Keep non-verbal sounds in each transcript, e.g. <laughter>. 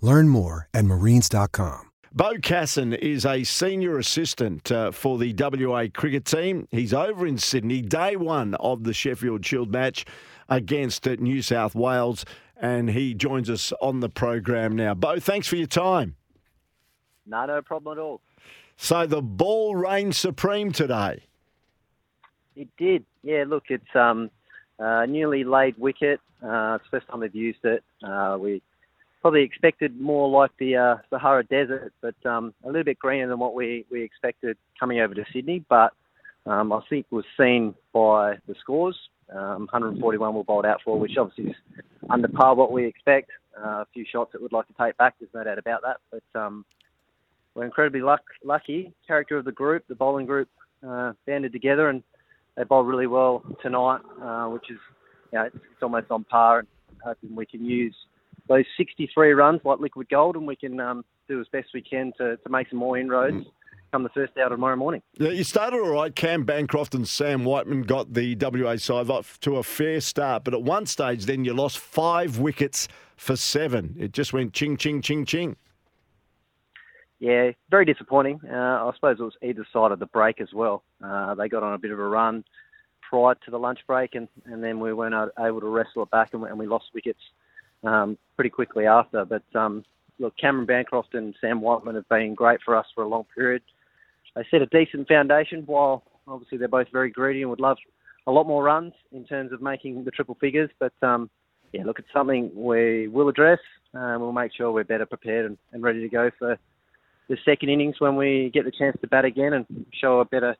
Learn more at marines.com. Beau Casson is a senior assistant uh, for the WA cricket team. He's over in Sydney, day one of the Sheffield Shield match against uh, New South Wales, and he joins us on the program now. Beau, thanks for your time. No, no problem at all. So the ball reigned supreme today. It did. Yeah, look, it's um, uh, newly laid wicket. Uh, it's the first time they've used it. Uh, we probably expected more like the uh, Sahara Desert, but um, a little bit greener than what we, we expected coming over to Sydney. But um, I think was seen by the scores. Um, 141 were bowled out for, which obviously is under par what we expect. Uh, a few shots that we'd like to take back, there's no doubt about that. But um, we're incredibly luck, lucky. Character of the group, the bowling group, uh, banded together and they bowled really well tonight, uh, which is you know, it's, it's almost on par. And hoping we can use those 63 runs like liquid gold, and we can um, do as best we can to, to make some more inroads. Come the first hour tomorrow morning. Yeah, you started all right. Cam Bancroft and Sam Whiteman got the WA side off to a fair start, but at one stage, then you lost five wickets for seven. It just went ching, ching, ching, ching. Yeah, very disappointing. Uh, I suppose it was either side of the break as well. Uh, they got on a bit of a run prior to the lunch break, and, and then we weren't able to wrestle it back, and and we lost wickets um, pretty quickly after. But um, look, Cameron Bancroft and Sam Whiteman have been great for us for a long period. They set a decent foundation, while obviously they're both very greedy and would love a lot more runs in terms of making the triple figures. But um, yeah, look, it's something we will address. Um, we'll make sure we're better prepared and, and ready to go for the second innings when we get the chance to bat again and show a better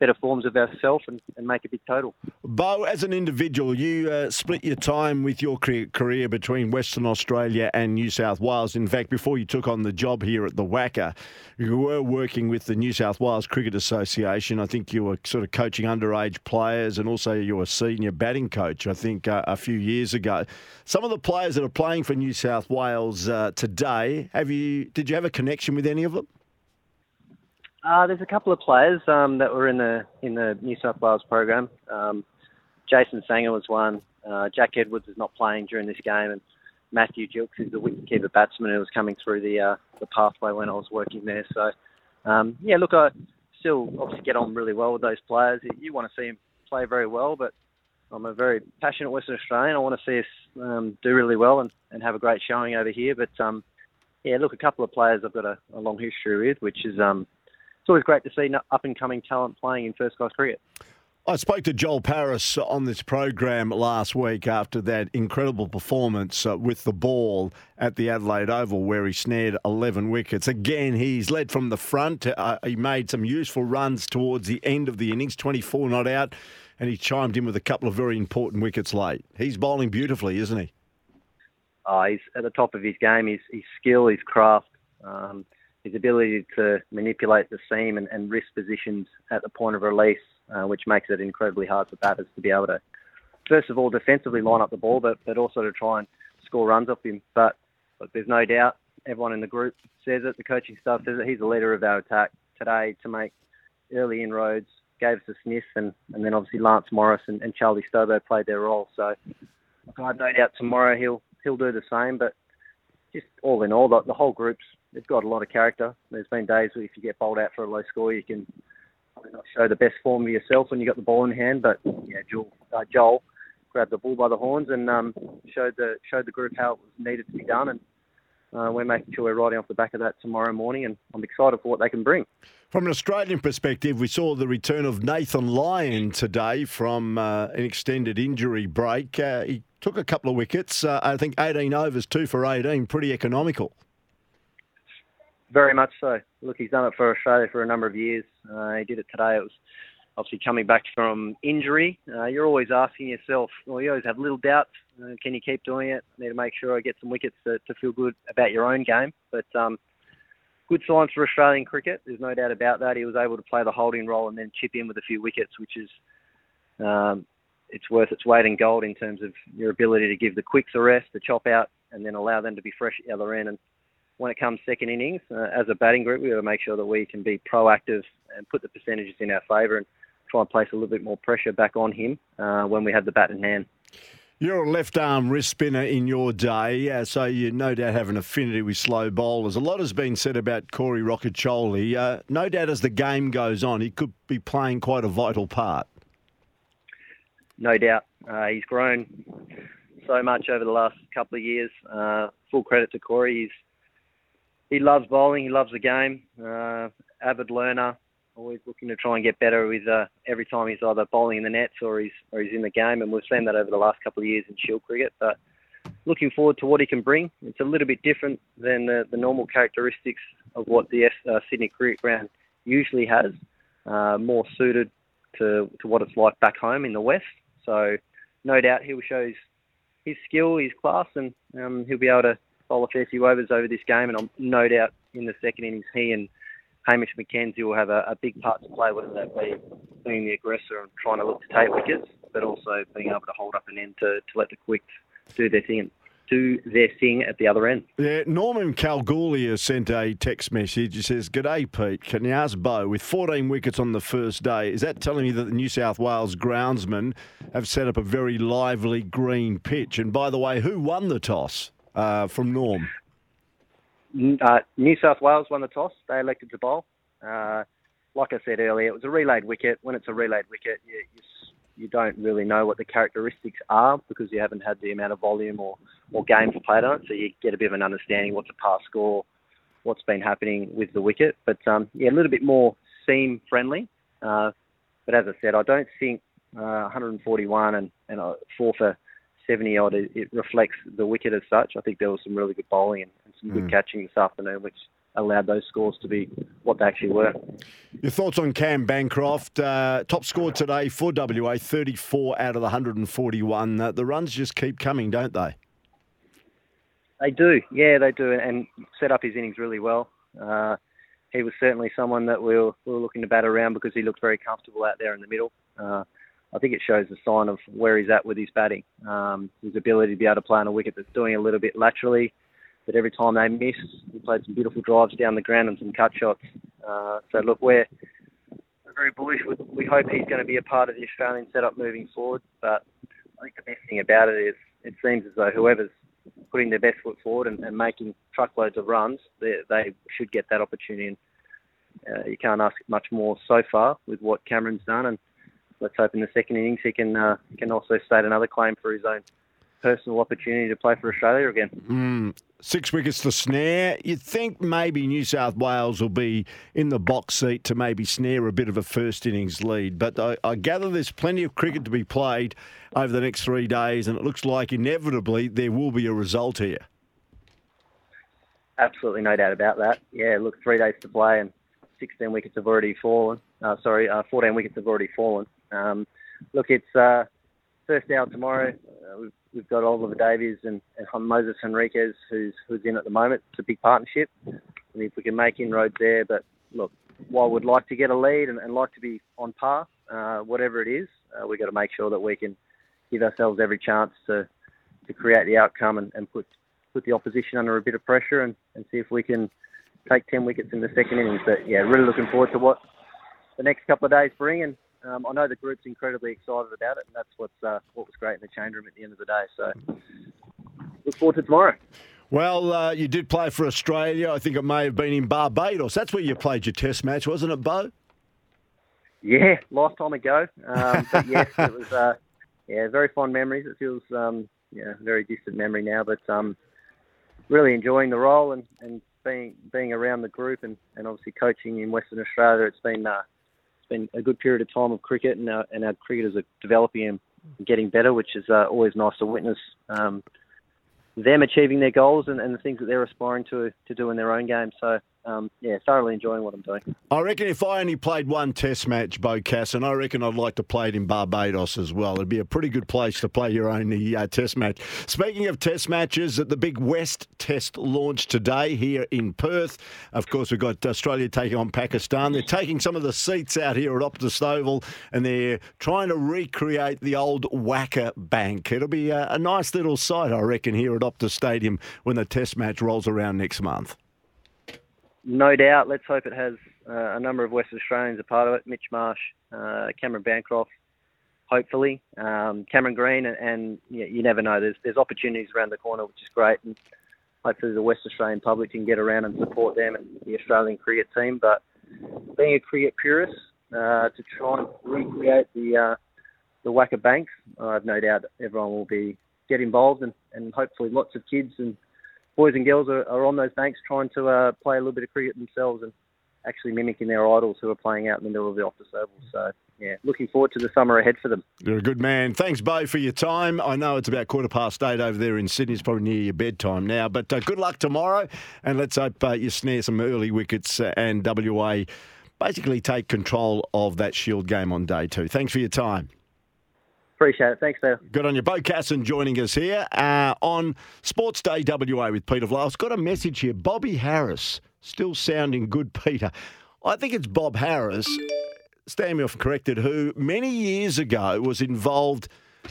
better forms of ourselves and, and make a big total. Beau, as an individual, you uh, split your time with your career between Western Australia and New South Wales. In fact, before you took on the job here at the WACA, you were working with the New South Wales Cricket Association. I think you were sort of coaching underage players and also you were a senior batting coach, I think, uh, a few years ago. Some of the players that are playing for New South Wales uh, today, have you? did you have a connection with any of them? Uh, there's a couple of players um, that were in the in the New South Wales program. Um, Jason Sangha was one. Uh, Jack Edwards is not playing during this game, and Matthew Gilkes is the wicketkeeper batsman who was coming through the uh, the pathway when I was working there. So, um, yeah, look, I still obviously get on really well with those players. You want to see them play very well, but I'm a very passionate Western Australian. I want to see us um, do really well and, and have a great showing over here. But um, yeah, look, a couple of players I've got a, a long history with, which is um, it's always great to see up and coming talent playing in first class cricket. I spoke to Joel Paris on this program last week after that incredible performance uh, with the ball at the Adelaide Oval, where he snared 11 wickets. Again, he's led from the front. Uh, he made some useful runs towards the end of the innings, 24 not out, and he chimed in with a couple of very important wickets late. He's bowling beautifully, isn't he? Oh, he's at the top of his game. His, his skill, his craft. Um, his ability to manipulate the seam and, and risk positions at the point of release, uh, which makes it incredibly hard for batters to be able to, first of all, defensively line up the ball, but, but also to try and score runs off him. But, there's no doubt, everyone in the group says it, the coaching staff says it, he's the leader of our attack today to make early inroads, gave us a sniff, and, and then obviously Lance Morris and, and Charlie Stobo played their role. So I have no doubt tomorrow he'll he'll do the same. But just all in all, the, the whole group's they've got a lot of character. There's been days where if you get bowled out for a low score, you can not show the best form of yourself when you got the ball in hand. But yeah, Joel, uh, Joel grabbed the bull by the horns and um, showed the showed the group how it was needed to be done. And uh, we're making sure we're riding off the back of that tomorrow morning, and I'm excited for what they can bring. From an Australian perspective, we saw the return of Nathan Lyon today from uh, an extended injury break. Uh, he took a couple of wickets. Uh, I think 18 overs, two for 18, pretty economical. Very much so. Look, he's done it for Australia for a number of years. Uh, he did it today. It was obviously coming back from injury. Uh, you're always asking yourself, well, you always have little doubts. Uh, can you keep doing it? Need to make sure I get some wickets to, to feel good about your own game. But um, good signs for Australian cricket. There's no doubt about that. He was able to play the holding role and then chip in with a few wickets, which is um, it's worth its weight in gold in terms of your ability to give the quicks a rest, to chop out, and then allow them to be fresh at the other end. And when it comes second innings, uh, as a batting group, we've got to make sure that we can be proactive and put the percentages in our favour and try and place a little bit more pressure back on him uh, when we have the bat in hand. You're a left arm wrist spinner in your day, uh, so you no doubt have an affinity with slow bowlers. A lot has been said about Corey Rocchiccioli. Uh, no doubt as the game goes on, he could be playing quite a vital part. No doubt. Uh, he's grown so much over the last couple of years. Uh, full credit to Corey. He's, he loves bowling, he loves the game, uh, avid learner, always looking to try and get better with uh, every time he's either bowling in the nets or he's or he's in the game, and we've seen that over the last couple of years in Shield cricket. But looking forward to what he can bring. It's a little bit different than the, the normal characteristics of what the uh, Sydney Cricket Ground usually has. Uh, more suited to to what it's like back home in the west. So no doubt he will show his, his skill, his class, and um, he'll be able to bowl a fair few overs over this game. And I'm no doubt in the second innings he and Hamish McKenzie will have a, a big part to play, whether that be being the aggressor and trying to look to take wickets, but also being able to hold up an end to, to let the quicks do their thing do their thing at the other end. Yeah, Norman Kalgoorlie has sent a text message. He says, G'day, Pete. Can you ask Beau, with 14 wickets on the first day, is that telling me that the New South Wales groundsmen have set up a very lively green pitch? And by the way, who won the toss uh, from Norm? Uh, New South Wales won the toss. They elected to bowl. Uh, like I said earlier, it was a relayed wicket. When it's a relayed wicket, you, you, you, don't really know what the characteristics are because you haven't had the amount of volume or, or games played on it. So you get a bit of an understanding what's a pass score, what's been happening with the wicket. But um, yeah, a little bit more seam friendly. Uh, but as I said, I don't think uh, 141 and, and a four for 70 odd, it, it, reflects the wicket as such. I think there was some really good bowling and, and some good mm. catching this afternoon, which allowed those scores to be what they actually were. Your thoughts on Cam Bancroft? Uh, top score today for WA, 34 out of the 141. Uh, the runs just keep coming, don't they? They do, yeah, they do, and set up his innings really well. Uh, he was certainly someone that we were, we were looking to bat around because he looked very comfortable out there in the middle. I think it shows a sign of where he's at with his batting. Um, his ability to be able to play on a wicket that's doing a little bit laterally, but every time they miss, he played some beautiful drives down the ground and some cut shots. Uh, so look, we're, very bullish. We, we hope he's going to be a part of the Australian setup moving forward. But I think the best thing about it is it seems as though whoever's putting their best foot forward and, and making truckloads of runs, they, they should get that opportunity. And uh, you can't ask much more so far with what Cameron's done. And let's hope in the second innings he can uh, can also state another claim for his own personal opportunity to play for Australia again. Mm, six wickets to snare. You'd think maybe New South Wales will be in the box seat to maybe snare a bit of a first innings lead, but I, I gather there's plenty of cricket to be played over the next three days, and it looks like inevitably there will be a result here. Absolutely, no doubt about that. Yeah, look, three days to play, and 16 wickets have already fallen. Uh, sorry, uh, 14 wickets have already fallen. Um, look, it's uh, first out tomorrow. Uh, we've, we've, got Oliver Davies and, and, Moises Henriques, who's who's in at the moment. It's a big partnership. I mean, if we can make inroads there, but look, while we'd like to get a lead and, and like to be on par, uh, whatever it is, uh, we've got to make sure that we can give ourselves every chance to to create the outcome and, and put put the opposition under a bit of pressure and, and see if we can take 10 wickets in the second innings. But yeah, really looking forward to what the next couple of days bring and um, I know the group's incredibly excited about it, and that's what's uh, what was great in the change room at the end of the day. So look forward to tomorrow. Well, uh, you did play for Australia. I think it may have been in Barbados. That's where you played your Test match, wasn't it, Beau? Yeah, lifetime ago. Um, but yes, <laughs> it was. Uh, yeah, very fond memories. It feels um, yeah, very distant memory now, but um, really enjoying the role and, and being being around the group and, and obviously coaching in Western Australia. It's been uh, been a good period of time of cricket, and our, and our cricketers are developing and getting better, which is uh, always nice to witness. Um, them achieving their goals and, and the things that they're aspiring to to do in their own game. So um, yeah, thoroughly enjoying what I'm doing. I reckon if I only played one Test match, Beau Casson, I reckon I'd like to play it in Barbados as well. It'd be a pretty good place to play your only uh, Test match. Speaking of Test matches, at the Big West Test launch today here in Perth. Of course, we've got Australia taking on Pakistan. They're taking some of the seats out here at Optus Oval and they're trying to recreate the old WACA Bank. It'll be a, a nice little sight, I reckon, here at Optus Stadium when the Test match rolls around next month no doubt. Let's hope it has uh, a number of West Australians a part of it. Mitch Marsh, uh, Cameron Bancroft, hopefully, um, Cameron Green, and, and yeah, you never know. There's there's opportunities around the corner, which is great, and hopefully the West Australian public can get around and support them and the Australian cricket team. But being a cricket purist, uh, to try and recreate the uh, the WACA banks, I've no doubt everyone will be get involved and, and hopefully lots of kids and boys and girls are, are on those banks trying to uh, play a little bit of cricket themselves and actually mimicking their idols who are playing out in the middle of the Optus Oval. So, yeah, looking forward to the summer ahead for them. You're a good man. Thanks, Beau, for your time. I know it's about quarter past eight over there in Sydney. It's probably near your bedtime now, but uh, good luck tomorrow, and let's hope uh, you snare some early wickets uh, and WA basically take control of that Shield game on day two. Thanks for your time. Appreciate it. Thanks, Beau. Good on you. Beau Casson joining us here uh, on Sports Day WA with Peter Vlahos. Got a message here. Bobby Harris, still sounding good, Peter. I think it's Bob Harris, stand me off corrected, who many years ago was involved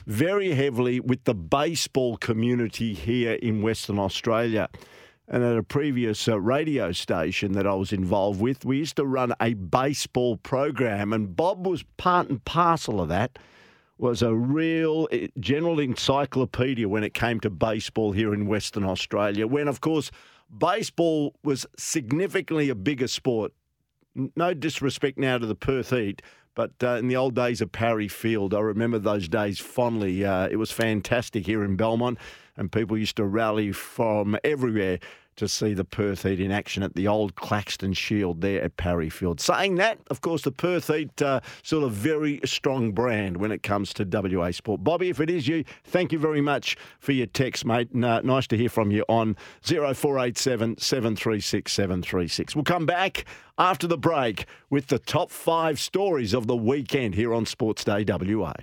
very heavily with the baseball community here in Western Australia. And at a previous uh, radio station that I was involved with, we used to run a baseball program, and Bob was part and parcel of that was a real eh, general encyclopedia when it came to baseball here in Western Australia. When, of course, baseball was significantly a bigger sport. No disrespect now to the Perth Heat, but uh, in the old days of Parry Field, I remember those days fondly. Uh, it was fantastic here in Belmont, and people used to rally from everywhere to see the Perth Heat in action at the old Claxton Shield there at Parry Field. Saying that, of course, the Perth Heat uh, still a very strong brand when it comes to WA sport. Bobby, if it is you, thank you very much for your text, mate. Uh, nice to hear from you on 0487 736 736. We'll come back after the break with the top five stories of the weekend here on Sports Day WA.